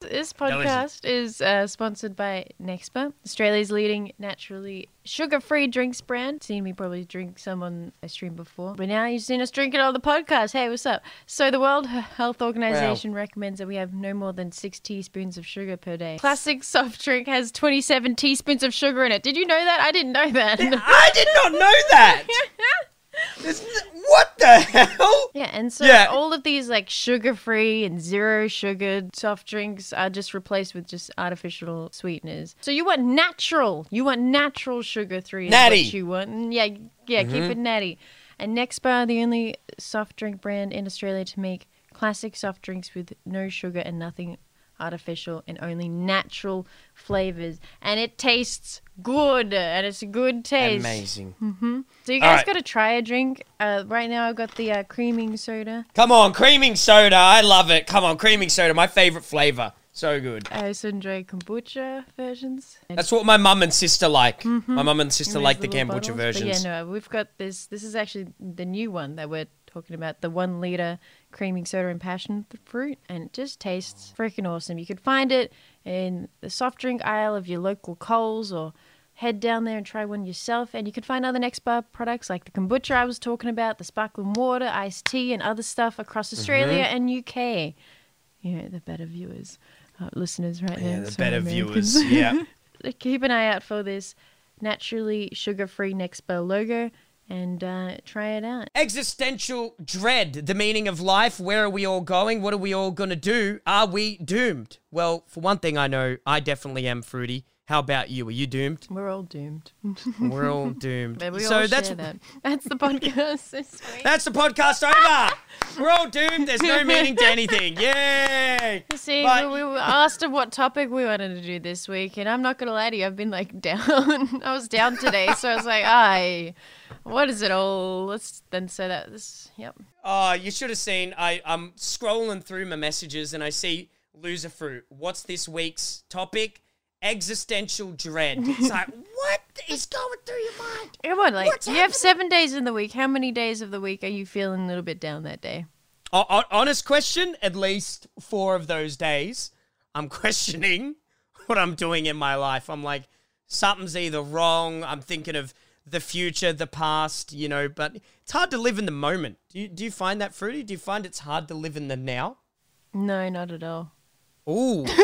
This podcast is uh, sponsored by Nexba, Australia's leading naturally sugar-free drinks brand. Seen me probably drink some on a stream before, but now you've seen us drink it on the podcast. Hey, what's up? So the World Health Organization recommends that we have no more than six teaspoons of sugar per day. Classic soft drink has 27 teaspoons of sugar in it. Did you know that? I didn't know that. I did not know that. N- what the hell? Yeah, and so Yeah. all of these like sugar-free and zero sugared soft drinks are just replaced with just artificial sweeteners. So you want natural, you want natural sugar-free. Natty. what you want. And yeah, yeah, keep mm-hmm. it natty. And Nexba the only soft drink brand in Australia to make classic soft drinks with no sugar and nothing artificial and only natural flavors. And it tastes good, and it's a good taste. Amazing. So you guys right. got to try a drink. Uh, right now, I've got the uh, creaming soda. Come on, creaming soda. I love it. Come on, creaming soda. My favorite flavor. So good. I also enjoy kombucha versions. That's what my mum and sister like. My mum and sister like the kombucha bottles. versions. But yeah, no, we've got this. This is actually the new one that we're talking about. The one liter creaming soda and passion fruit, and it just tastes freaking awesome. You could find it in the soft drink aisle of your local Coles or. Head down there and try one yourself, and you can find other Nexba products like the kombucha I was talking about, the sparkling water, iced tea, and other stuff across Mm-hmm. Australia and UK. You know, the better viewers, uh, listeners, right Yeah, there. the better Americans. viewers. Yeah. keep an eye out for this naturally sugar-free Nexba logo and uh, try it out. Existential dread, the meaning of life. Where are we all going? What are we all going to do? Are we doomed? Well, for one thing, I know I definitely am, Fruity. How about you? Are you doomed? We're all doomed. We're all doomed. But we so all that's share that. That's the podcast this week. that's the podcast over. We're all doomed. There's no meaning to anything. Yay! See, But- we, we were asked of what topic we wanted to do this week, and I'm not gonna lie to you, I've been like down. I was down today, so I was like, "I, what is it all?" Let's then say that this. Yep. Oh, you should have seen. I, I'm scrolling through my messages and I see Loserfruit. What's this week's topic? Existential dread. It's like, what is going through your mind? Come on, like What's you have seven days in the week. How many days of the week are you feeling a little bit down that day? O- honest question. At least four of those days, I'm questioning what I'm doing in my life. I'm like, something's either wrong. I'm thinking of the future, the past, you know. But it's hard to live in the moment. Do you, do you find that fruity? Do you find it's hard to live in the now? No, not at all. Ooh.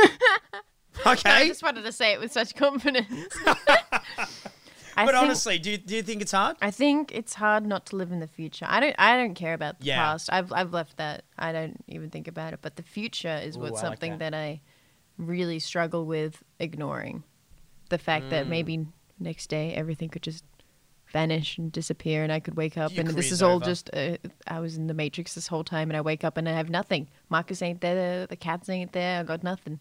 Okay. I just wanted to say it with such confidence. I But think, honestly, do you, do you think it's hard? I think it's hard not to live in the future. I don't. I don't care about the Yeah. past. I've I've left that. I don't even think about it. But the future is Ooh, what's I like something that. that. I really struggle with ignoring. The fact Mm. that maybe next day everything could just vanish and disappear, and I could wake up You and this is all over. just. Uh, I was in the matrix this whole time, and I wake up and I have nothing. Marcus ain't there. The cats ain't there. I got nothing.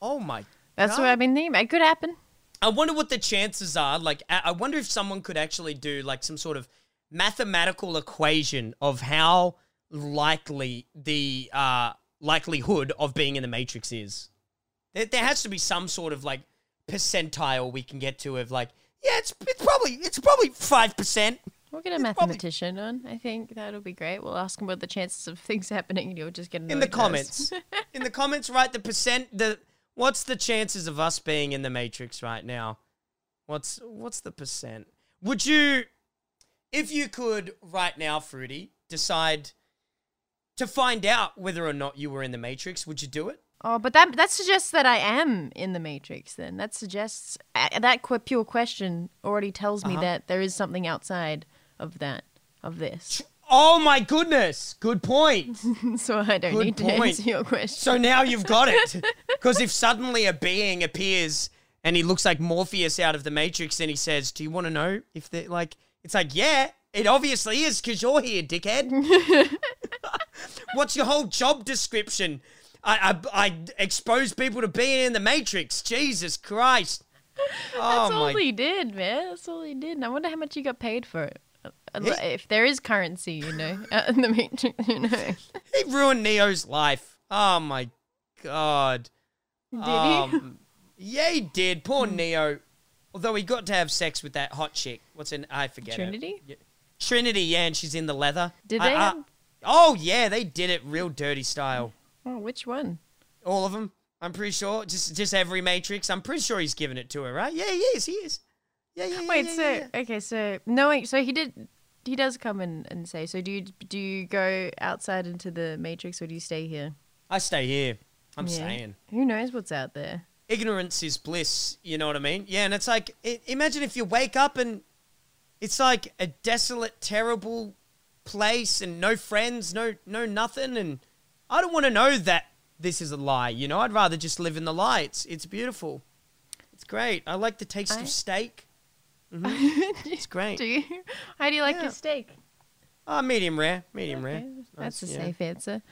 Oh my. That's God. what I've been thinking. It could happen. I wonder what the chances are. Like, I I wonder if someone could actually do like some sort of mathematical equation of how likely the uh, likelihood of being in the Matrix is. There, there has to be some sort of like percentile we can get to of like, yeah, it's it's probably it's probably five percent. We'll get a mathematician on. I think that'll be great. We'll ask him what the chances of things happening, and he'll just get in the annoyed with us. comments. in the comments, write the percent. The what's the chances of us being in the Matrix right now? What's what's the percent? Would you, if you could right now, Fruity, decide to find out whether or not you were in the Matrix? Would you do it? Oh, but that that suggests that I am in the Matrix. Then that suggests uh, that qu- pure question already tells me Uh-huh. that there is something outside of that of this. Oh my goodness! Good point. so I don't Good need to answer your question. So now you've got it. Because if suddenly a being appears and he looks like Morpheus out of the Matrix and he says, Do you want to know if they like, it's like, yeah, it obviously is because you're here, dickhead. What's your whole job description? I, I, I expose people to being in the Matrix. Jesus Christ. Oh That's all my. he did, man. That's all he did. And I wonder how much he got paid for it. Uh, If there is currency, you know, in the Matrix, you know. He ruined Neo's life. Oh my God. Did he? Um, yeah, he did. Poor Neo. Although he got to have sex with that hot chick. What's in? I forget. Trinity? Trinity, yeah, and she's in the leather. Did I- they I- have- oh yeah, they did it real dirty style. Oh, which one? All of them. I'm pretty sure. Just just every Matrix. I'm pretty sure he's given it to her, right? Yeah, he is. He is. Yeah, yeah, yeah. Wait, yeah, so yeah, okay, so knowing, so he did, he does come in and say. So do you do you go outside into the matrix or do you stay here? I stay here. I'm staying. Who knows what's out there? Ignorance is bliss. You know what I mean? Yeah, and it's like i imagine if you wake up and it's like a desolate, terrible place and no friends, no no nothing, and I don't want to know that this is a lie. You know, I'd rather just live in the lie. It's it's beautiful. It's great. I like the taste I- of steak. Mhm. it's great. Do you? How do you like Yeah. your steak? Ah, medium rare. Medium rare. Okay, That's a yeah. safe answer.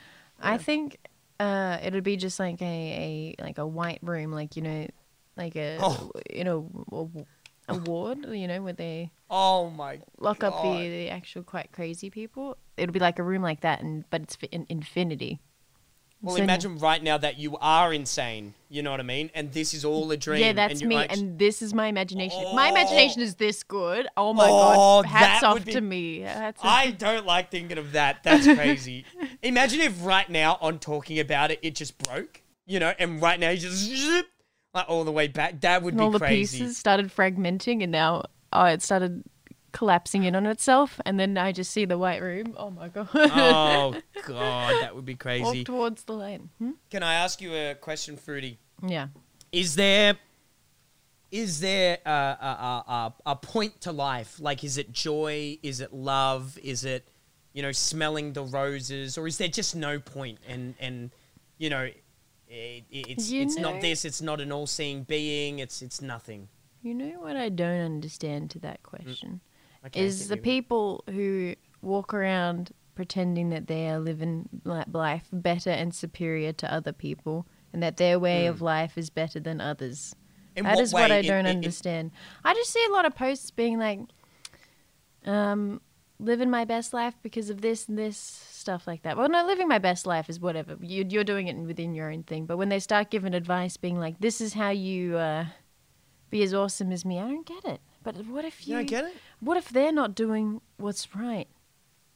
I think uh, it'd be just like a, a like a white room, like you know, like a Oh. you know a, a ward, you know, where they Oh my god. lock up the, the actual quite crazy people. It'll be like a room like that, and but it's in infinity. Well, So- imagine right now that you are insane. You know what I mean? And this is all a dream. Yeah, that's and me, like- and this is my imagination. If my oh. imagination is this good, oh my Oh, god! Hats off be- to me. Hats off. I don't like thinking of that. That's crazy. Imagine if right now on talking about it, it just broke. You know, and right now you just zip, like all the way back. That would and be all the pieces started fragmenting, and now oh, it started collapsing in on itself, and then I just see the white room. Oh my god! Oh god, that would be crazy. Walk crazy. towards the light. Hmm? Can I ask you a question, Fruity? Yeah. Is there is there a, a, a, a- a point to life? Like, is it joy? Is it love? Is it, you know, smelling the roses? Or is there just no point? And, and you know, it, it's, You it's know- not this, it's not an all seeing being, it's, it's nothing. You know what I don't understand to that question Okay, is the people who walk around pretending that they are living li- life better and superior to other people, and that their way of life is better than others. In That what is what? I don't understand. I just see a lot of posts being like, um, living my best life because of this and this stuff like that. Well, no, living my best life is whatever. You, you're doing it within your own thing. But when they start giving advice, being like, this is how you uh, be as awesome as me, I don't get it. But what if You you? don't get it? What if they're not doing what's right?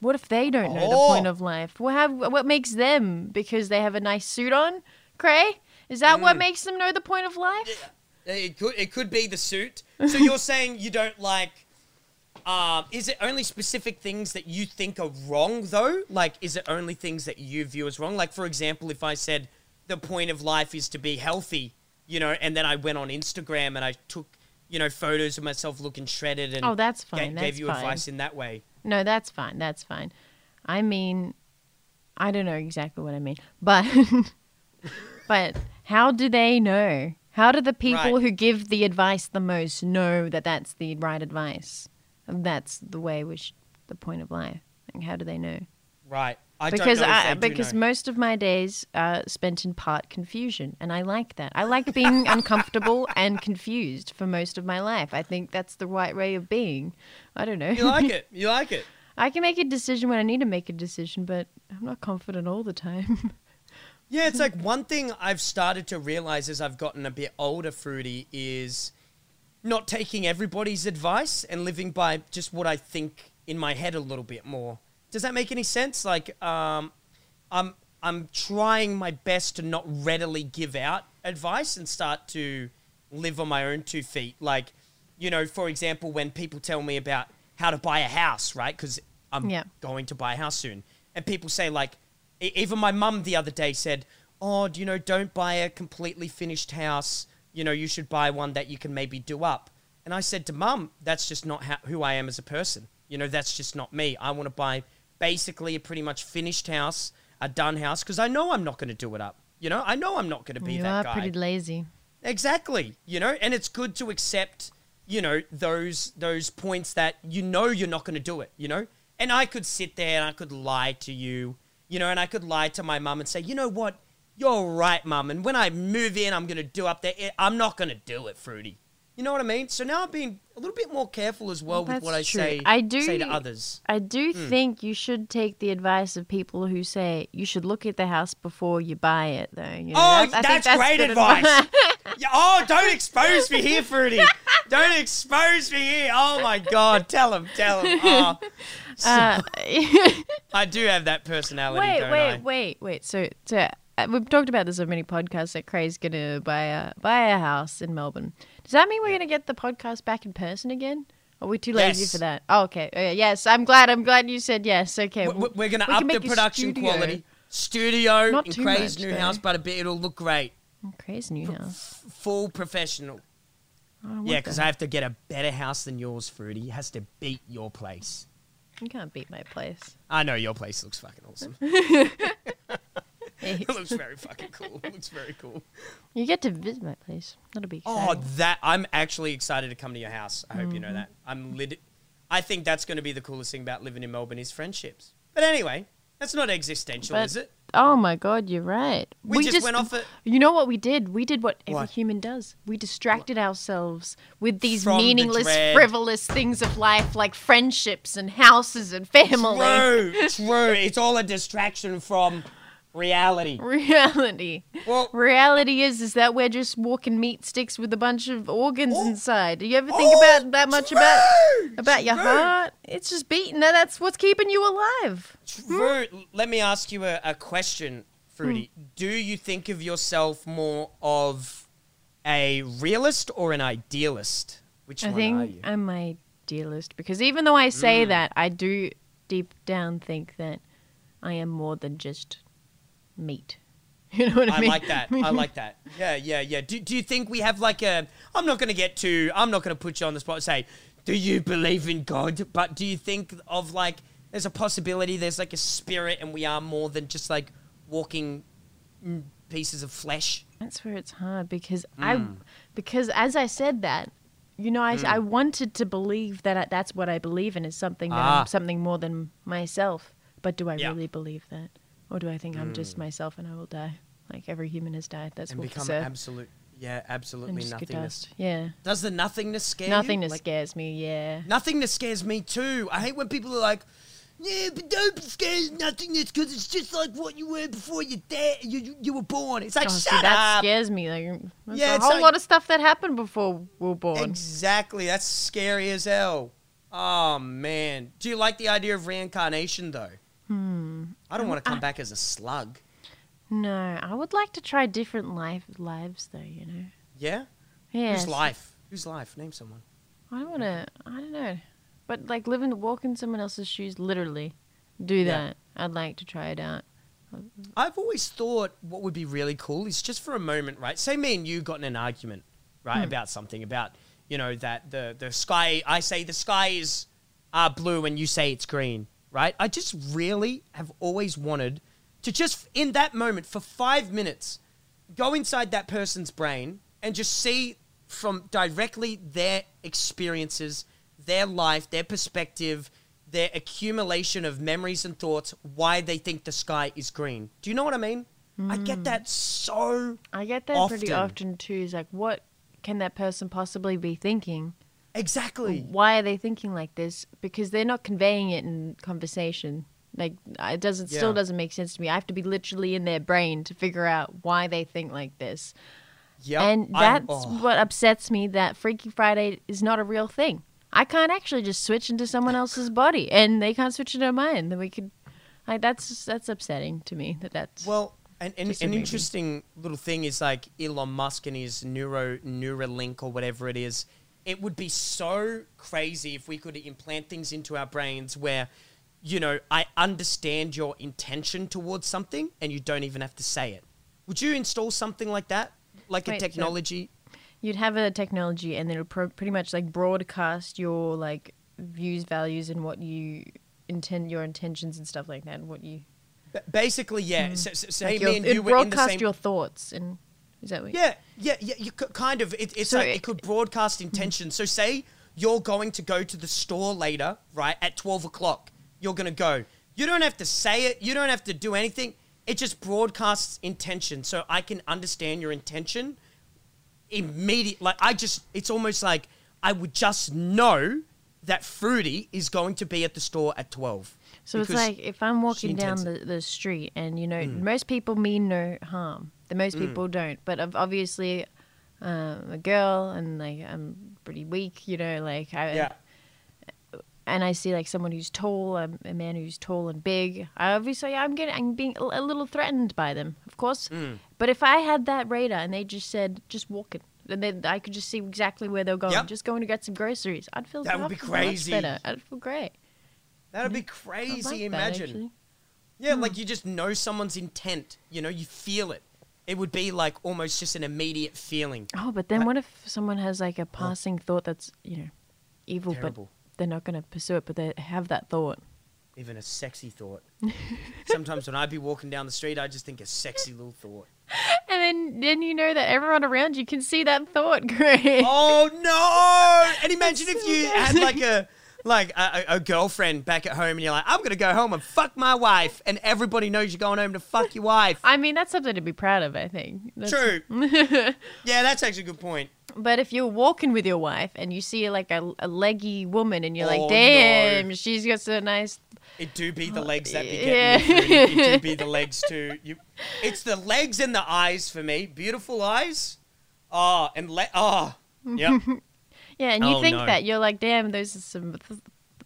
What if they don't know Oh. the point of life? What have what makes them because they have a nice suit on? Cray, is that Mm. what makes them know the point of life? It could, it could be the suit. So you're saying you don't like. Um, is it only specific things that you think are wrong, though? Like, is it only things that you view as wrong? Like, for example, if I said the point of life is to be healthy, you know, and then I went on Instagram and I took, you know, photos of myself looking shredded and Oh, that's fine. gave that's you fine. advice in that way. No, that's fine. That's fine. I mean, I don't know exactly what I mean, but but how do they know? How do the people Right. who give the advice the most know that that's the right advice? That's the way which the point of life. Like, how do they know? Right. I because I, because know. most of my days are spent in part confusion, and I like that. I like being uncomfortable and confused for most of my life. I think that's the right way of being. I don't know. You like it. You like it. I can make a decision when I need to make a decision, but I'm not confident all the time. Yeah, it's like one thing I've started to realize as I've gotten a bit older, Fruity, is not taking everybody's advice and living by just what I think in my head a little bit more. Does that make any sense? Like, um, I'm I'm trying my best to not readily give out advice and start to live on my own two feet. Like, you know, for example, when people tell me about how to buy a house, right? Because I'm Yeah. going to buy a house soon, and people say like, even my mum the other day said, "Oh, do you know, don't buy a completely finished house. You know, you should buy one that you can maybe do up." And I said to mum, "That's just not how, who I am as a person. You know, that's just not me. I want to buy basically a pretty much finished house, a done house, because I know I'm not going to do it up. You know, I know I'm not going to be you that are guy. pretty lazy. Exactly. You know, and it's good to accept, you know, those those points that you know you're not going to do it, you know? And I could sit there and I could lie to you, you know, and I could lie to my mum and say, "You know what? You're right, mum. And when I move in, I'm going to do up there. eh, I'm not going to do it, Fruity." You know what I mean? So now I'm being a little bit more careful as well with what I true. say I do- say to others. I do Hmm. think you should take the advice of people who say you should look at the house before you buy it, though. You know, Oh, I think that's, great advice. yeah, oh, don't expose me here, Fruity. Don't expose me here. Oh my God, tell him, tell him. Oh, Uh, I do have that personality. wait, don't wait, I? wait, wait. So, so uh, we've talked about this on many podcasts that Craig's gonna buy a buy a house in Melbourne. Does that mean we're gonna get the podcast back in person again? Or are we too lazy Yes. for that? Oh, okay. Uh, yes, I'm glad. I'm glad you said yes. Okay. We- we- well, We're going to up the production studio. quality. Studio Not in much, new though. house, but a bit, it'll look great. Craig's new house. Full professional. Oh, Yeah, because I have to get a better house than yours, Fruity. It has to beat your place. You can't beat my place. I know your place looks fucking awesome. It looks very fucking cool. It looks very cool. you get to visit my place. That'll be Oh, that I'm actually excited to come to your house. I hope you Mm-hmm. know that. I'm lit. I think that's going to be the coolest thing about living in Melbourne is friendships. But anyway, that's not existential, But- is it? Oh my god, you're right. We just went off it- You know what we did? We did what every What? human does. We distracted ourselves with these From meaningless, dread. frivolous things of life, like friendships and houses and family. True, true. It's all a distraction from reality. Reality. Well, Reality is is that we're just walking meat sticks with a bunch of organs Oh. inside. Do you ever think Oh, about that much about true, about your true. heart? It's just beating. That that's what's keeping you alive. True. Let me ask you a, a question, Fruity. Hmm. Do you think of yourself more of a realist or an idealist? Which I one are think you? I'm my idealist because even though I say Mm. that, I do deep down think that I am more than just meat. You know what I, I mean? like that. I like that. Yeah, yeah, yeah. Do, do you think we have like a? I'm not going to get too. I'm not going to put you on the spot and say, "Do you believe in God?" But do you think of like there's a possibility there's like a spirit and we are more than just like walking mm, pieces of flesh? That's where it's hard because I Mm. because as I said that, you know, I, I wanted to believe that I, that's what I believe in is something that Ah. I'm something more than myself. But do I Yeah. really believe that, or do I think I'm just myself and I will die like every human has died? That's and become absolute. Yeah, absolutely nothingness. Yeah, Does the nothingness scare you? nothingness Like, scares me. Yeah. Nothingness scares me too. I hate when people are like, "Yeah, but don't be scared of nothingness because it's just like what you were before you dead. You, you you were born." It's like Oh, see, shut that up. scares me. Like, there's Yeah, a it's whole like- lot of stuff that happened before we were born. Exactly. That's scary as hell. Oh man. Do you like the idea of reincarnation though? Hmm. I don't want to come back as a slug. No, I would like to try different life lives, though. You know. Yeah. Yeah. Whose life? Who's life? Name someone. I don't want to. I don't know. But like living, walk in someone else's shoes, literally, do Yeah. that. I'd like to try it out. I've always thought what would be really cool is just for a moment, right? Say me and you got in an argument, right, Hmm. about something about you know that the the sky. I say the sky is uh, blue, and you say it's green, right? I just really have always wanted to just in that moment for five minutes go inside that person's brain and just see from directly their experiences, their life, their perspective, their accumulation of memories and thoughts, why they think the sky is green. Do you know what I mean? I get hmm. that so I get that pretty Often. often too. Is like, what can that person possibly be thinking? Exactly. Why are they thinking like this? Because they're not conveying it in conversation. Like it doesn't still doesn't make sense to me. I have to be literally in their brain to figure out why they think like this. Yep. and that's oh. what upsets me that Freaky Friday is not a real thing. I can't actually just switch into someone else's body, and they can't switch into mine. Then we could, like, that's that's upsetting to me. That that's Well, and, and an interesting little thing is like Elon Musk and his neuro Neuralink or whatever it is. It would be so crazy if we could implant things into our brains where, you know, I understand your intention towards something and you don't even have to say it. Would you install something like that, like a Wait, so- technology? you'd have a technology, and it'll pro- pretty much like broadcast your like views, values, and what you intend, your intentions and stuff like that. And what you Ba- Basically, yeah. Hmm. So, so, say like your, and it you were in the broadcast your thoughts, and is that what? Yeah, yeah, yeah. You could, kind of. It, it's So like it- it could broadcast intention. So say you're going to go to the store later, right at twelve o'clock. You're gonna go. You don't have to say it. You don't have to do anything. It just broadcasts intention, so I can understand your intention immediate. Like I just, it's almost like I would just know that Fruity is going to be at the store at twelve. So it's like if I'm walking down the, the street and you know Mm. most people mean no harm. The most people don't, but ob- obviously um, a girl and like I'm pretty weak. You know, like I yeah, and I see like someone who's tall, a, a man who's tall and big, I obviously I'm getting I'm being a little threatened by them, of course. Mm. But if I had that radar and they just said just walk it, and then I could just see exactly where they're going, Yep. just going to get some groceries, I'd feel That would be crazy. better. I'd feel great. That'd be crazy. like Imagine. actually. Yeah, like you just know someone's intent. You know, you feel it. It would be like almost just an immediate feeling. Oh, but then what if someone has like a passing thought that's you know evil, Terrible. but they're not going to pursue it, but they have that thought. Even a sexy thought. Sometimes when I'd be walking down the street, I just think a sexy little thought. And then, then you know that everyone around you can see that thought, Greg. Oh no! And imagine That's if you bad. had like a like a, a girlfriend back at home, and you're like, I'm gonna go home and fuck my wife, and everybody knows you're going home to fuck your wife. I mean, that's something to be proud of, I think. That's- True. yeah, that's actually a good point. But if you're walking with your wife and you see like a, a leggy woman and you're Oh, like, no. damn, she's got so nice. It do be the legs that be yeah. getting me. Fruity. It do be the legs too. You, it's the legs and the eyes for me. Beautiful eyes. Oh, and le- oh, yep. Yeah, and you Oh, think no. that you're like, damn, those are some th-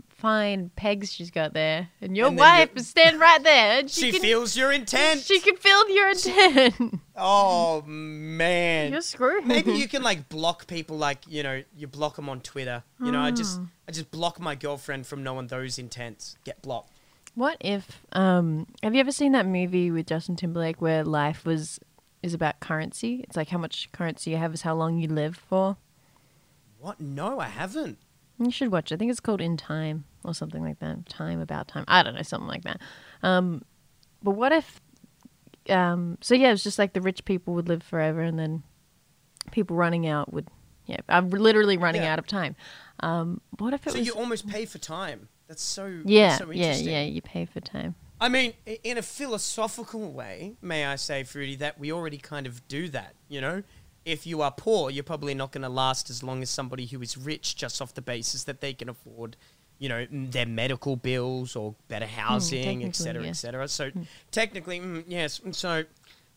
fine pegs she's got there, and your And wife is standing right there. And She can, feels your intent. She can feel your intent. Oh man. you're screwed. Maybe you can like block people, like you know, you block them on Twitter. You know, I just, Hmm. I just block my girlfriend from knowing those intents. Get blocked. What if? Um, have you ever seen that movie with Justin Timberlake where life was is about currency? It's like how much currency you have is how long you live for. What? No, I haven't. You should watch. it. I think it's called In Time or something like that. Time about time. I don't know, something like that. Um, but what if? Um, so yeah, it's just like the rich people would live forever, and then people running out would. Yeah, I'm literally running Yeah. out of time. Um, what if it So was? you almost pay for time. That's so. yeah, so yeah, interesting. yeah. You pay for time. I mean, in a philosophical way, may I say, Fruity, that we already kind of do that. You know, if you are poor, you're probably not going to last as long as somebody who is rich, just off the basis that they can afford, you know, their medical bills or better housing, et cetera, technically, et yes. cetera. So, technically, mm, yes. So,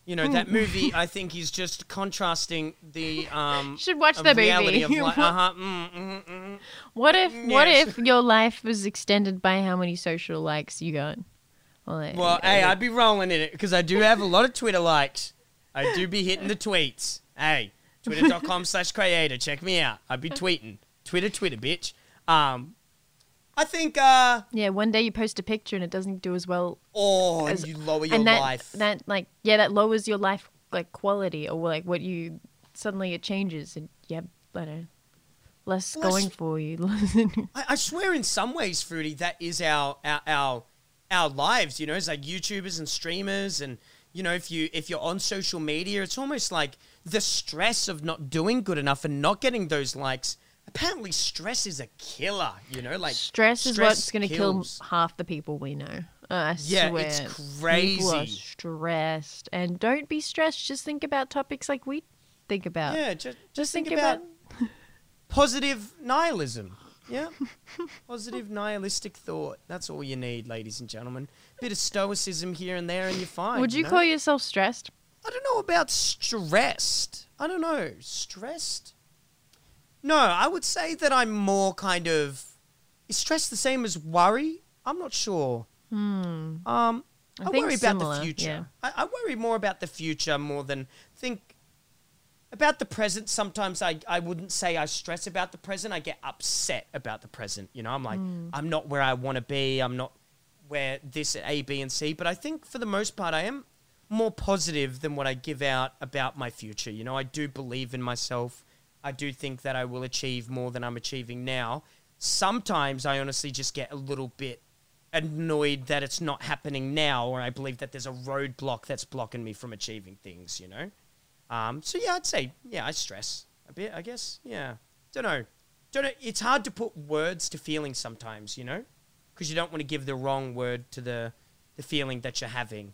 you know, that movie, I think, is just contrasting the um, should watch the movie. of life. Uh-huh, mm, mm, mm. What if? What if your life was extended by how many social likes you got? Well, Well, uh, hey, I'd be rolling in it because I do have a lot of Twitter likes. I do be hitting the tweets. Hey, twitter.com slash Crayator. Check me out. I'd be tweeting. Twitter, Twitter, bitch. Um, I think, uh, yeah. One day you post a picture and it doesn't do as well oh, As- you lower your and that life. that like yeah that lowers your life like quality or like what you suddenly it changes and I don't know, less Less- going for you. I, I swear, in some ways, Fruity, that is our, our our our lives. You know, it's like YouTubers and streamers, and you know, if you if you're on social media, it's almost like the stress of not doing good enough and not getting those likes. Apparently, stress is a killer. You know, like stress is what's going to kill half the people we know. I Yeah, swear. it's People are crazy. stressed, and don't be stressed. Just think about topics like we think about. Yeah, just just, Just think, think about, about- positive nihilism. Yeah, positive nihilistic thought. That's all you need, ladies and gentlemen. Bit of stoicism here and there, and you're fine. Would you know? call yourself stressed? I don't know about stressed. I don't know. Stressed? No, I would say that I'm more kind of. Is stress the same as worry? I'm not sure. Um, I, I worry about the future. yeah. I, I worry more about the future more than think about the present. Sometimes I, I wouldn't say I stress about the present. I get upset about the present. You know, I'm like, Hmm. I'm not where I want to be. I'm not where this A, B, and C. But I think for the most part, I am more positive than what I give out about my future. You know, I do believe in myself. I do think that I will achieve more than I'm achieving now. Sometimes I honestly just get a little bit annoyed that it's not happening now, or I believe that there's a roadblock that's blocking me from achieving things, you know? Um, so yeah, I'd say, yeah, I stress a bit, I guess. Yeah. Don't know. Don't know. It's hard to put words to feelings sometimes, you know? Because you don't want to give the wrong word to the, the feeling that you're having.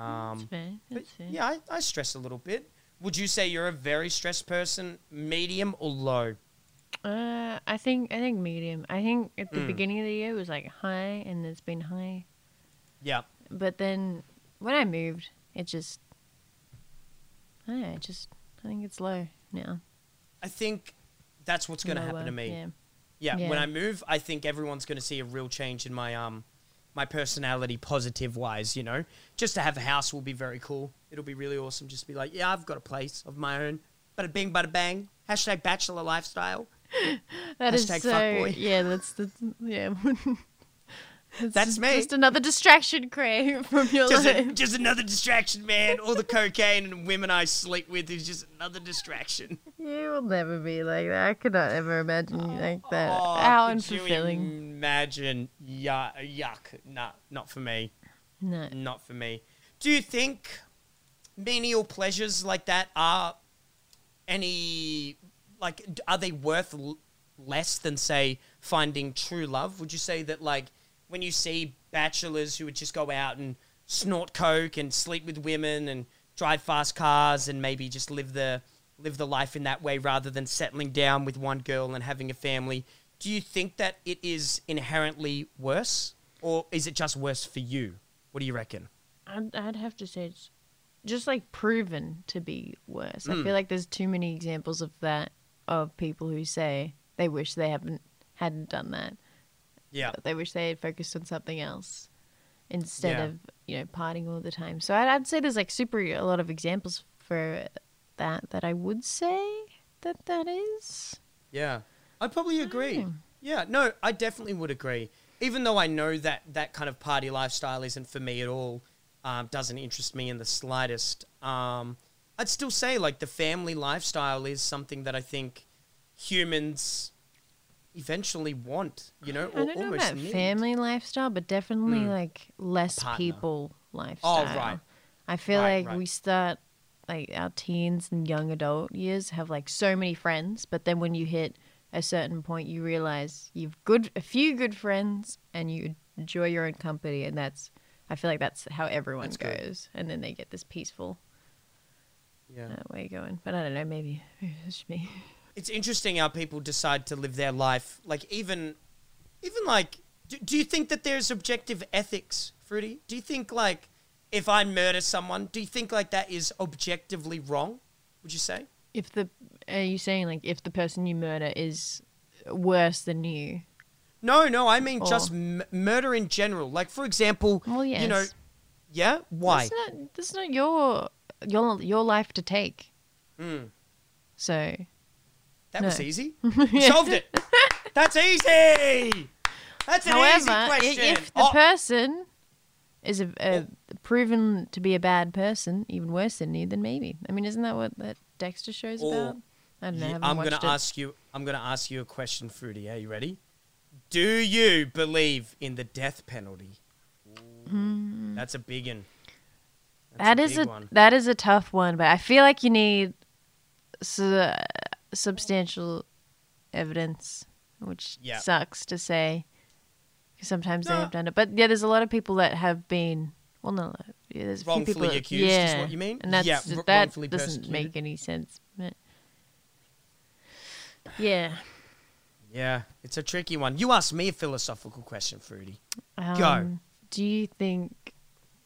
Um, That's fair. Yeah, I, I stress a little bit. Would you say you're a very stressed person, medium or low? Uh, I think I think medium. I think at the Mm. beginning of the year it was like high, and it's been high. Yeah. But then when I moved, it just, I don't know, it just I think it's low now. I think that's what's going to happen to me. Yeah. Yeah, Yeah. when I move, I think everyone's going to see a real change in my um my personality, positive wise. You know, just to have a house will be very cool. It'll be really awesome. Just to be like, yeah, I've got a place of my own. Bada bing, bada bang. Hashtag bachelor lifestyle. That is Hashtag so. fuckboy. Yeah, that's the yeah. It's That's just, me. Just another distraction, Craig, from your Just, a, life. just another distraction, man. All the cocaine and women I sleep with is just another distraction. You will never be like that. I could not ever imagine you like that. Oh, How unfulfilling. Imagine, yuck, yuck. Nah, not for me. No. Not for me. Do you think menial pleasures like that are any like are they worth l- less than say finding true love? Would you say that like when you see bachelors who would just go out and snort coke and sleep with women and drive fast cars and maybe just live the live the life in that way rather than settling down with one girl and having a family, do you think that it is inherently worse or is it just worse for you? What do you reckon? I'd, I'd have to say it's just like proven to be worse. Hmm. I feel like there's too many examples of that of people who say they wish they haven't hadn't done that. Yeah. They wish they had focused on something else instead Yeah. of you know partying all the time. So I'd, I'd say there's like super a lot of examples for that that I would say that that is. Yeah, I'd probably agree. Hmm. Yeah, no, I definitely would agree. Even though I know that that kind of party lifestyle isn't for me at all, um, doesn't interest me in the slightest. Um, I'd still say like the family lifestyle is something that I think humans eventually want. You know, I don't know almost about need. family lifestyle, but definitely Hmm. like less people lifestyle. Oh, right. I feel Right, like right. we start like our teens and young adult years have like so many friends, but then when you hit a certain point, you realize you've good a few good friends and you enjoy your own company, and that's I feel like that's how everyone That's good. goes, and then they get this peaceful Yeah. uh, way going. But I don't know, maybe it's just me. It's interesting how people decide to live their life. Like even, even like, do, do you think that there's objective ethics, Fruity? Do you think like, if I murder someone, do you think like that is objectively wrong? Would you say? If the are you saying like if the person you murder is worse than you? No, no. I mean just m- murder in general. Like for example, Well, yes. you know, yeah. Why? That's not that's not your your your life to take. Mm, So that was easy. You solved it. That's easy. That's an easy However, i- question. if the Oh, person is a, a oh. proven to be a bad person, even worse than you, then maybe. I mean, isn't that what that Dexter show's Or- about? I don't know. I Yeah, haven't I'm gonna it. ask you. I'm gonna ask you a question, Fruity. Are you ready? Do you believe in the death penalty? Hmm. That's a big one. That's. That is big a one. that is a tough one, but I feel like you need su- uh, substantial evidence, which Yeah. sucks to say. sometimes they have done it, but yeah, there's a lot of people that have been. Well, no, yeah, there's a few people Wrongfully that- accused is yeah, what you mean? And that's Yeah, wr- that doesn't make any sense. But yeah, Yeah, it's a tricky one. You asked me a philosophical question, Fruity. um, Do you think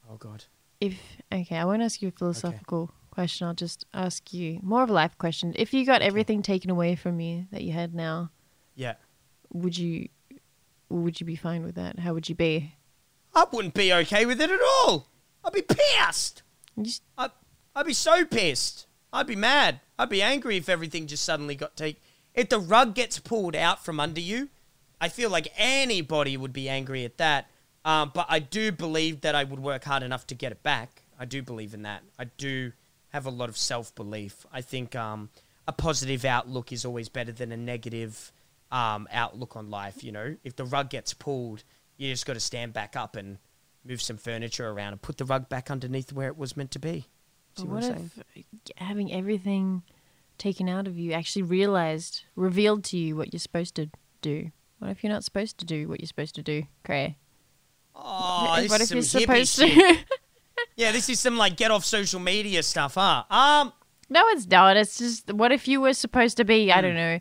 Oh God. if okay, I won't ask you a philosophical question. I'll just ask you more of a life question. If you got everything taken away from you that you had now, Yeah. would you would you be fine with that? How would you be? I wouldn't be okay with it at all. I'd be pissed. Just- I'd, I'd be so pissed. I'd be mad. I'd be angry if everything just suddenly got taken. If the rug gets pulled out from under you, I feel like anybody would be angry at that. Um, but I do believe that I would work hard enough to get it back. I do believe in that. I do have a lot of self belief. I think um, a positive outlook is always better than a negative um, outlook on life. You know, if the rug gets pulled, you just got to stand back up and move some furniture around and put the rug back underneath where it was meant to be. See what, what I'm saying? if having everything taken out of you actually realized, revealed to you what you're supposed to do? What if you're not supposed to do what you're supposed to do, Cray? Oh, what if you're supposed to? Yeah, this is some like get off social media stuff, huh? Um, no, it's not. It's just what if you were supposed to be? I Hmm. don't know,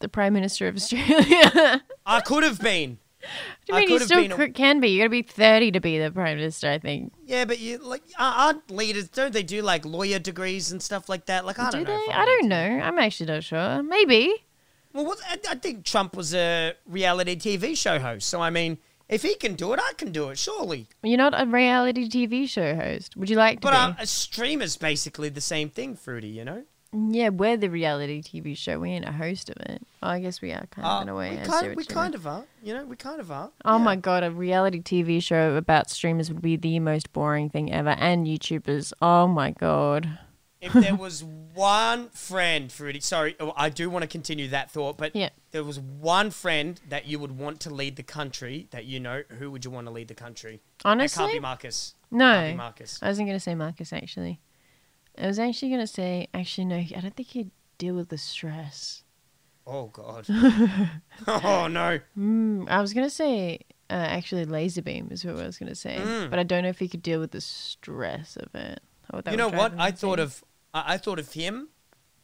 the Prime Minister of Australia. I could have been. I I mean, you could have still been a- can be. You got to be 30 to be the Prime Minister, I think. Yeah, but you like uh, aren't leaders? Don't they do like lawyer degrees and stuff like that? Like I Do don't know. they? if I don't know. I'm actually not sure. Maybe. Well, what, I, I think Trump was a reality TV show host. So I mean, if he can do it, I can do it. Surely. You're not a reality TV show host. Would you like to But be? uh, a streamer's basically the same thing, Fruity. You know. yeah, we're the reality TV show. We ain't a host of it. Oh, I guess we are kind of in a way. Uh, we kind, we kind of are. You know, we kind of are. Oh Yeah. my god, a reality TV show about streamers would be the most boring thing ever, and YouTubers. Oh my god. If there was one friend, Fruity, sorry, oh, I do want to continue that thought, but Yeah. there was one friend that you would want to lead the country that you know, who would you want to lead the country? It can't be Marcus. no. Can't be Marcus. I wasn't gonna say Marcus actually. I was actually gonna say actually no. I don't think he'd deal with the stress. Oh God. oh no. Mm, I was gonna say uh, actually Lazarbeam is what I was gonna say, Mm. but I don't know if he could deal with the stress of it. That You know what? I thought of I, I thought of him,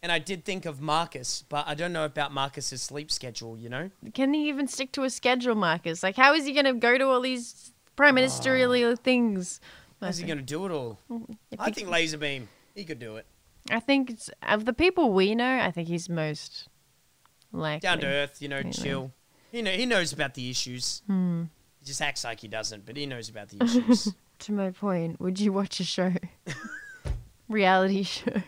and I did think of Marcus, but I don't know about Marcus's sleep schedule. You know. Can he even stick to a schedule, Marcus? Like, how is he gonna go to all these prime ministerial things? How's he going to do it all? If I he- think Lazarbeam. He could do it. I think it's, of the people we know, I think he's most likely. Down to earth, you know, chill. He know he knows about the issues. Hmm. He just acts like he doesn't, but he knows about the issues. To my point, would you watch a show? Reality show.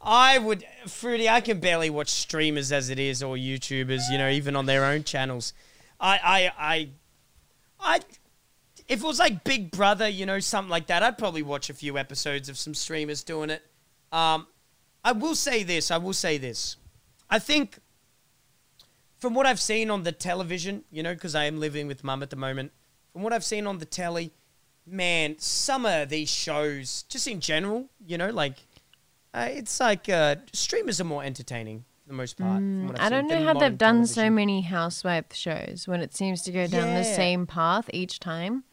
I would, Fruity. I can barely watch streamers as it is, or YouTubers. You know, even on their own channels. I, I, I, I. If it was like Big Brother, you know, something like that, I'd probably watch a few episodes of some streamers doing it. Um, I will say this. I will say this. I think, from what I've seen on the television, you know, because I am living with mum at the moment. From what I've seen on the telly, man, some of these shows, just in general, you know, like uh, it's like uh, streamers are more entertaining for the most part. from what I've Mm, I don't know how they've done so many housewife shows when it seems to go down the same path each time.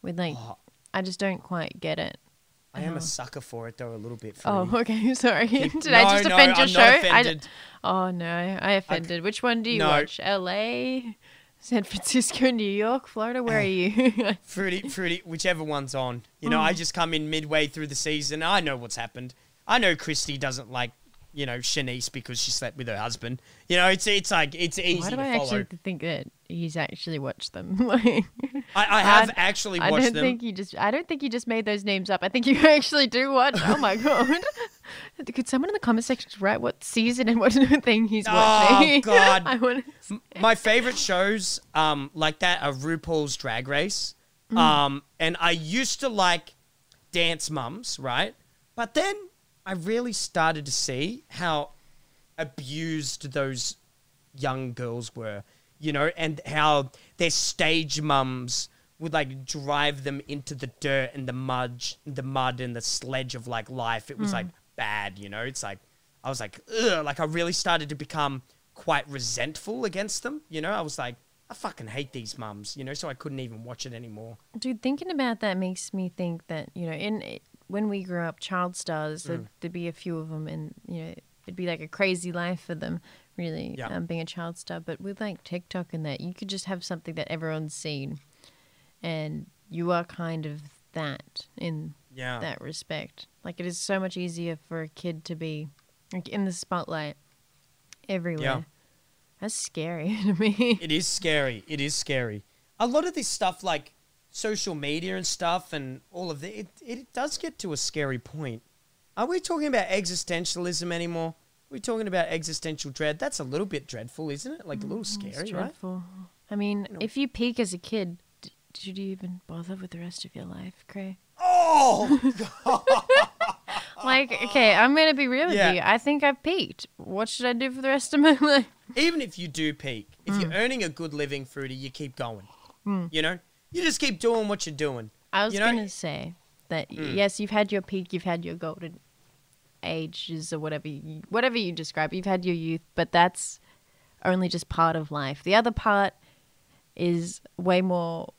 With like, Oh, I just don't quite get it. I am Oh. a sucker for it though, a little bit. Oh, Fruity. okay. Sorry. Keep- Did I No, just no, offend your I'm show? I- oh no, I offended. Which one do you No. watch? L.A., San Francisco, New York, Florida. Where are you? Fruity, fruity, whichever one's on. You know, Mm. I just come in midway through the season. I know what's happened. I know Christy doesn't like, you know, Shanice because she slept with her husband. You know, it's it's like it's easy Why do to I follow. actually think that he's actually watched them? like, I, I have I- actually I don't them. think you just. I don't think you just made those names up. I think you actually do watch. Oh my god! Could someone in the comment section write what season and what thing he's watching? Oh, watching? God. I want. My favorite shows, um, like that, are RuPaul's Drag Race. Mm. Um, and I used to like Dance Mums, right? But then I really started to see how abused those young girls were, you know, and how their stage mums would like drive them into the dirt and the mud, the mud and the sledge of like life. It was hmm. like bad, you know. It's like I was like, ugh, like I really started to become quite resentful against them. You know, I was like, I fucking hate these mums, you know, so I couldn't even watch it anymore. Dude, thinking about that makes me think that you know, in when we grew up, child stars, Mm. there'd, there'd be a few of them, and you know, it'd be like a crazy life for them, really, Yeah. um, being a child star. But with like TikTok and that, you could just have something that everyone's seen, and you are kind of that in Yeah. that respect. Like it is so much easier for a kid to be like in the spotlight everywhere. Yeah. That's scary to me. It is scary. It is scary. A lot of this stuff, like social media and stuff, and all of that, it, it does get to a scary point. Are we talking about existentialism anymore? Are we talking about existential dread? That's a little bit dreadful, isn't it? Like a little It's scary, right? dreadful. I mean, know. if you peak as a kid, d- should you even bother with the rest of your life, Cray? Oh, Like, okay, I'm gonna be real with Yeah. you. I think I've peaked. What should I do for the rest of my life? even if you do peak, if Hmm. you're earning a good living, Fruity, you keep going. You know, you just keep doing what you're doing. I was You know- gonna say that Mm. yes, you've had your peak, you've had your golden ages or whatever you, whatever you describe. You've had your youth, but that's only just part of life. The other part is way more,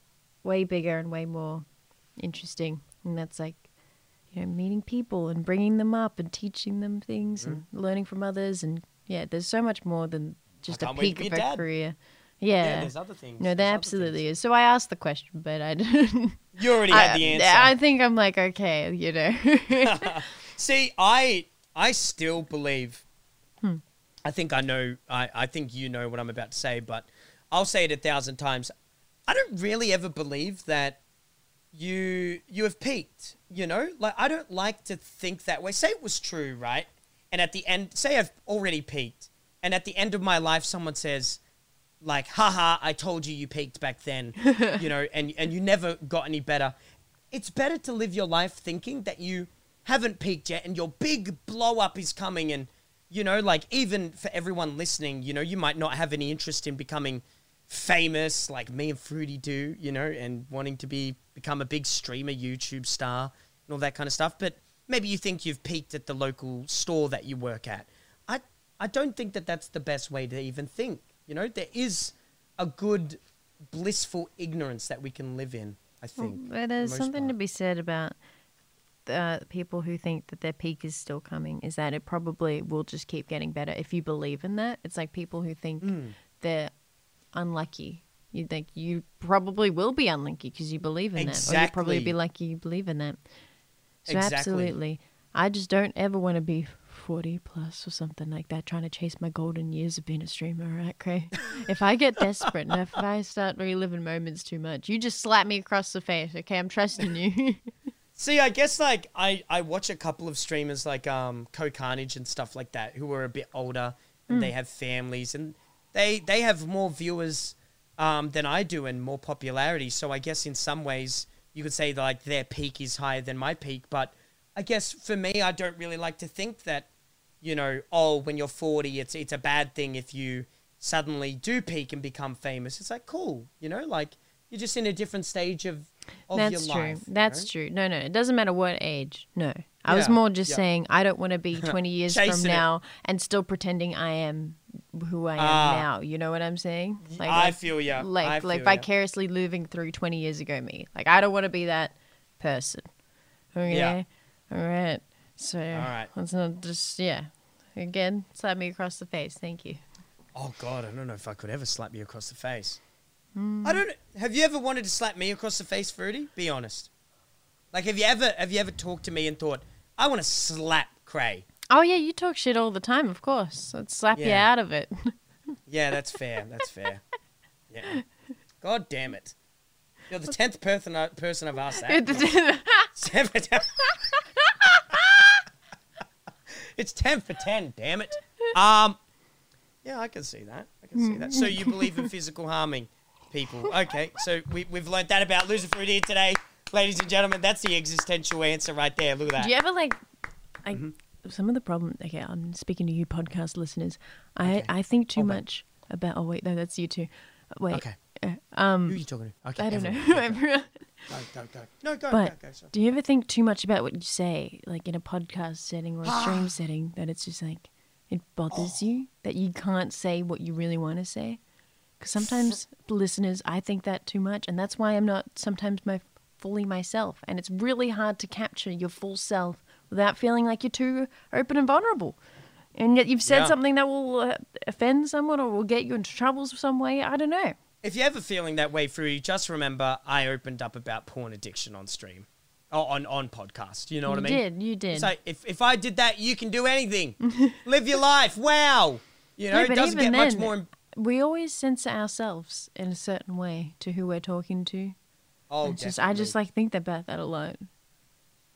way bigger and way more interesting, and that's like you know meeting people and bringing them up and teaching them things and learning from others and yeah, there's so much more than just a can't wait to peak of a a dad. career. Yeah, Yeah. there's other things. no, there absolutely is. So I asked the question, but I didn't. You already had I, the answer. I think I'm like okay, you know. See, I I still believe Hmm. I think I know. I, I think you know what I'm about to say, but I'll say it a thousand times. I don't really ever believe that you you have peaked. You know, like I don't like to think that way. Say it was true, right? And at the end, say I've already peaked, and at the end of my life, someone says, like, haha, I told you you peaked back then, you know, and and you never got any better. It's better to live your life thinking that you haven't peaked yet, and your big blow up is coming, and you know, like even for everyone listening, you know, you might not have any interest in becoming famous like me and Fruity do, you know, and wanting to be become a big streamer, YouTube star, and all that kind of stuff. But maybe you think you've peaked at the local store that you work at. I I don't think that that's the best way to even think. You know, there is a good blissful ignorance that we can live in. I think. Well, there's something part. to be said about uh, people who think that their peak is still coming. Is that it probably will just keep getting better if you believe in that. It's like people who think mm. they're unlucky. You think you probably will be unlucky because you believe in exactly. that, or you probably be lucky you believe in that. So exactly. absolutely, I just don't ever want to be 40 plus or something like that, trying to chase my golden years of being a streamer, right, Cray? if I get desperate and if I start reliving moments too much, you just slap me across the face, okay? I'm trusting you. See, I guess like I, I watch a couple of streamers like um CohhCarnage and stuff like that who are a bit older and mm. they have families and they they have more viewers um, than I do and more popularity. So I guess in some ways you could say that, like their peak is higher than my peak. But I guess for me, I don't really like to think that you know, oh, when you're 40, it's it's a bad thing if you suddenly do peak and become famous. It's like cool, you know, like you're just in a different stage of, of That's true. Life, That's know? true. No, no, it doesn't matter what age. No, I yeah. was more just yeah. saying I don't want to be 20 years from now it. and still pretending I am who I am uh, now. You know what I'm saying? Like, I like, feel yeah. Like feel like vicariously ya. living through 20 years ago me. Like I don't want to be that person. Okay. Yeah. All right. So all right. let's not just yeah. Again, slap me across the face. Thank you. Oh God, I don't know if I could ever slap you across the face. Mm. I don't. Have you ever wanted to slap me across the face, Fruity? Be honest. Like, have you ever have you ever talked to me and thought, I want to slap Cray? Oh yeah, you talk shit all the time, of course. I'd slap yeah. you out of it. yeah, that's fair. That's fair. Yeah. God damn it. You're the tenth person uh, person I've asked that. it's ten for ten. Damn it. Um. Yeah, I can see that. I can see that. So you believe in physical harming people? Okay. So we we've learned that about Loserfruit here today, ladies and gentlemen. That's the existential answer right there. Look at that. Do you ever like, like mm-hmm some of the problem. Okay, I'm speaking to you, podcast listeners. I okay. I think too much about. Oh wait, no, that's you too. Wait. Okay. Uh, um, Who are you talking to? Okay, I don't know. Everyone. Go, but go, go. Do you ever think too much about what you say, like in a podcast setting or a stream setting, that it's just like it bothers oh. you that you can't say what you really want to say? Because sometimes listeners, I think that too much, and that's why I'm not sometimes my fully myself, and it's really hard to capture your full self without feeling like you're too open and vulnerable. And yet you've said yeah. something that will uh, offend someone or will get you into trouble some way. I don't know. If you're ever feeling that way through, just remember I opened up about porn addiction on stream. Oh, on on podcast. You know what you I mean? You did, you did. So if, if I did that, you can do anything. Live your life. Wow. You know, yeah, it doesn't get then, much more. we always censor ourselves in a certain way to who we're talking to. Oh, just I just like think about that a lot.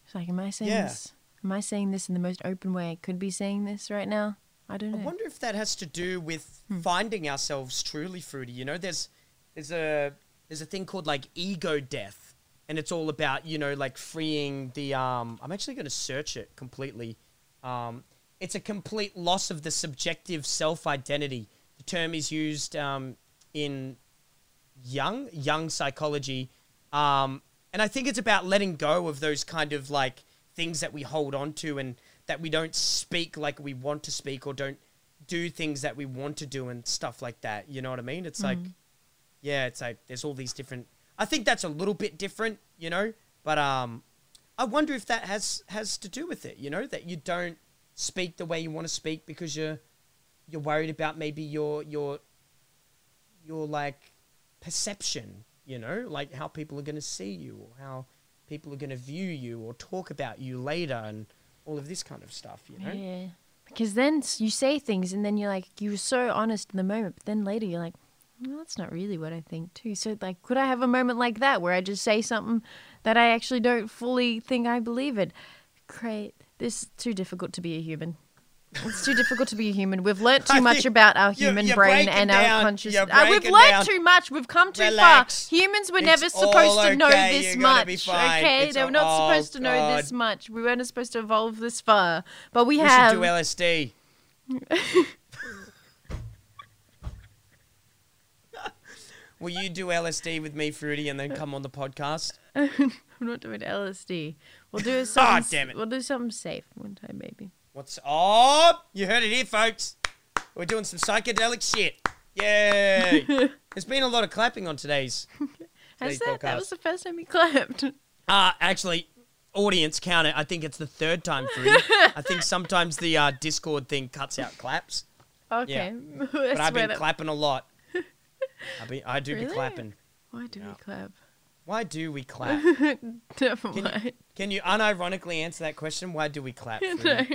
It's like, am I saying yeah. this? Am I saying this in the most open way I could be saying this right now? I don't know. I wonder if that has to do with hmm. finding ourselves truly fruity. You know, there's there's a there's a thing called like ego death, and it's all about you know like freeing the um. I'm actually going to search it completely. Um, it's a complete loss of the subjective self identity. The term is used um, in young young psychology, um, and I think it's about letting go of those kind of like things that we hold on to and that we don't speak like we want to speak or don't do things that we want to do and stuff like that. You know what I mean? It's mm. like, yeah, it's like there's all these different. I think that's a little bit different, you know. But um, I wonder if that has has to do with it. You know, that you don't speak the way you want to speak because you're you're worried about maybe your your your like perception. You know, like how people are going to see you or how people are going to view you or talk about you later and all of this kind of stuff, you know? Yeah. Because then you say things and then you're like, you were so honest in the moment, but then later you're like, well, that's not really what I think too. So, like, could I have a moment like that where I just say something that I actually don't fully think I believe it? Great. This is too difficult to be a human. It's too difficult to be a human. We've learnt too much about our you're- human you're brain and down- our conscious. Uh, we've learnt down. too much. We've come too Relax. far. Humans were It's never all supposed to know this You're much. Okay, It's they were not oh, supposed to know this much. We weren't supposed to evolve this far, but we, We have. should do LSD. Will you do LSD with me, Fruity, and then come on the podcast? I'm not doing LSD. We'll do something. Ah, damn it. We'll do something safe one time, maybe. What's up? You heard it here, folks. We're doing some psychedelic shit. Yay! There's been a lot of clapping on today's. Today's that? That podcast. was the first time we clapped. Uh, actually, audience count it. I think it's the third time, Fruity. I think sometimes the uh, Discord thing cuts out claps, Okay. but I've been clapping a lot. I, be, I do be clapping. Why do we clap? Why do we clap? Never Can you, can you unironically answer that question? Why do we clap? No.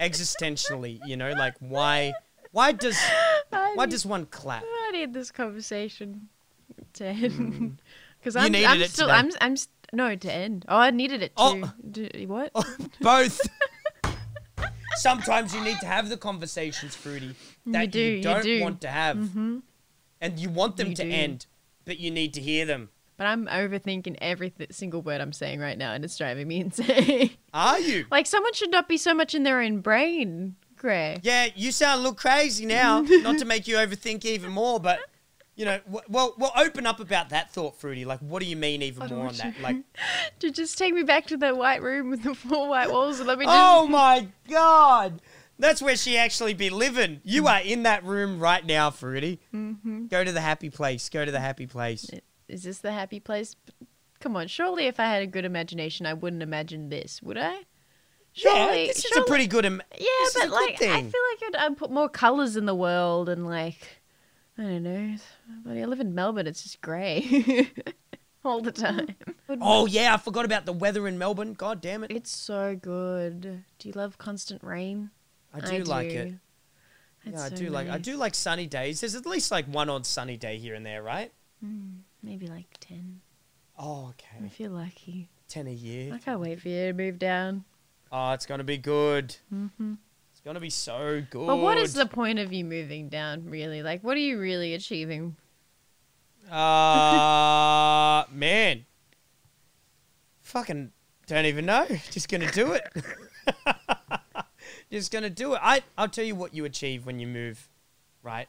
Existentially, you know, like why? Why does I why need- does one clap? I need this conversation to end because Mm. You I'm, I'm still today. I'm I'm no to end. Oh, I needed it to. Oh. Do, what? Both. Sometimes you need to have the conversations, Fruity, that You do, you don't do. want to have, hmm and you want them You to do. end, but you need to hear them. But I'm overthinking every th- single word I'm saying right now, and it's driving me insane. Are you? like someone should not be so much in their own brain, Cray. Yeah, you sound a little crazy now. Not to make you overthink even more, but you know, well, we'll open up about that thought, Fruity. Like, what do you mean even more on that? Like, To just take me back to that white room with the four white walls and let me oh just. oh my god, that's where she actually be living. You are in that room right now, Fruity. Mhm. Go to the happy place. Go to the happy place. Is this the happy place? Come on, surely if I had a good imagination, I wouldn't imagine this, would I? Surely, yeah, this is a pretty good. Im- Yeah, this is a but good like, I feel like I'd, I'd put more colors in the world and like, I don't know. But I live in Melbourne; it's just grey all the time. Oh yeah, I forgot about the weather in Melbourne. God damn it, it's so good. Do you love constant rain? I do like it. It's Yeah, I so do like. I do like sunny days. There's at least like one odd sunny day here and there, right? Mm, maybe like ten. Oh, okay. I feel lucky. Ten a year. I can't wait for you to move down. Oh, it's gonna be good. Mm-hmm. It's gonna be so good. But what is the point of you moving down, really? Like, what are you really achieving? Uh, man. Fucking don't even know. Just gonna do it. Just gonna do it. I I'll tell you what you achieve when you move, right,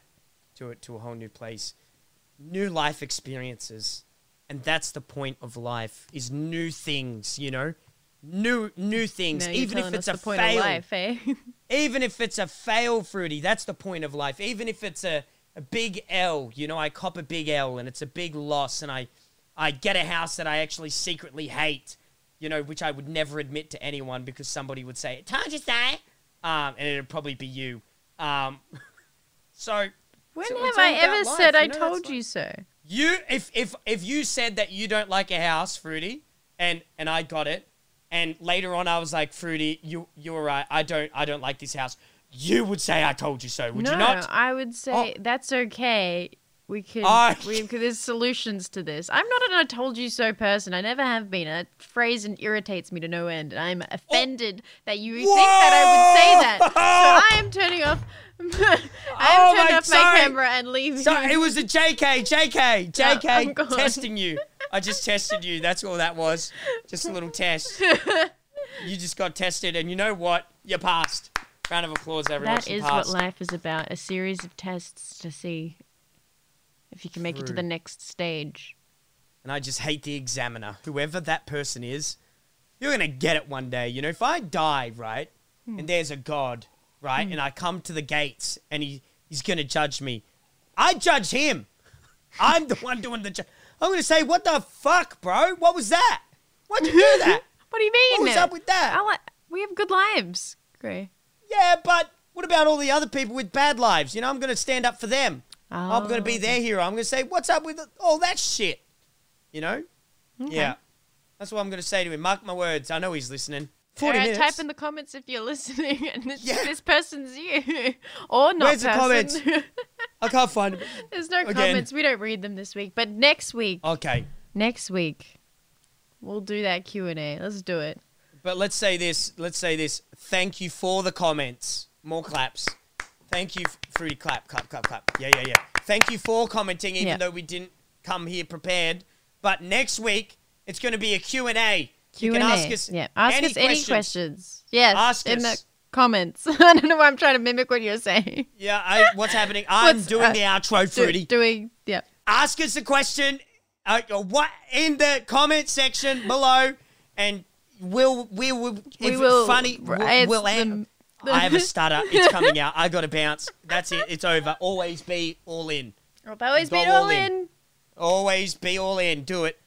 to it to a whole new place. New life experiences, and that's the point of life: is new things. You know, new new things. No, even if it's a point fail, of life, eh? even if it's a fail, fruity. That's the point of life. Even if it's a a big L, you know, I cop a big L and it's a big loss, and I I get a house that I actually secretly hate, you know, which I would never admit to anyone because somebody would say, "Told you so," um, and it'd probably be you. Um, so when So have I all about ever life, said you I know, that's told like- you so? you, if if if you said that you don't like a house, fruity, and and I got it, and later on I was like, fruity, you you were right. I don't I don't like this house. You would say I told you so, would no, you not? Oh. I would say that's okay. We can. I- we there's solutions to this. I'm not an I told you so person. I never have been. That phrase irritates me to no end. And I'm offended that you think that I would say that. So I am turning off, I am Oh turning my- off my camera and leaving. So it was a JK, JK, JK testing you. I just tested you. That's all that was. Just a little test. You just got tested, and you know what? You passed. Round of applause, everyone. That is what life is about a series of tests to see if you can make it to the next stage. And I just hate the examiner. Whoever that person is, you're gonna get it one day. You know, if I die, right, Hmm. and there's a God, right, and I come to the gates, and he he's gonna judge me, I judge him. I'm the one doing the. Ju- I'm gonna say, what the fuck, bro? What was that? Why'd you do that? What do you mean? What was up with that? Li- we have good lives, Cray. Yeah, but what about all the other people with bad lives? You know, I'm going to stand up for them. I'm going to be Oh, their hero. I'm going to say, what's up with all that shit? You know? okay. Yeah. That's what I'm going to say to him. Mark my words. I know he's listening. 40 Alright, minutes. type in the comments if you're listening and this, Yeah. this person's you. or not Where's the comments? I can't find it. There's no Again. comments. We don't read them this week. But next week, Okay. next week, we'll do that Q&A. Let's do it. But let's say this. Let's say this. Thank you for the comments. More claps. Thank you, Fruity. Clap, clap, clap, clap. Yeah, yeah, yeah. Thank you for commenting, even Yeah. though we didn't come here prepared. But next week, it's going to be a Q&A. You Q&A. can ask us yeah. Ask any us any questions. questions. Yes, Ask in us. the comments. I don't know why I'm trying to mimic what you're saying. Yeah, I, what's happening? I'm What's, doing uh, the outro, Do- Fruity. doing, yeah. ask us a question uh, what in the comment section below and we'll we will if We it's will funny we'll, answer we'll an- them. I have a stutter. It's coming out. I got to bounce. That's it. It's over. Always be all in. I've always Go been all all in. in. always be all in. Do it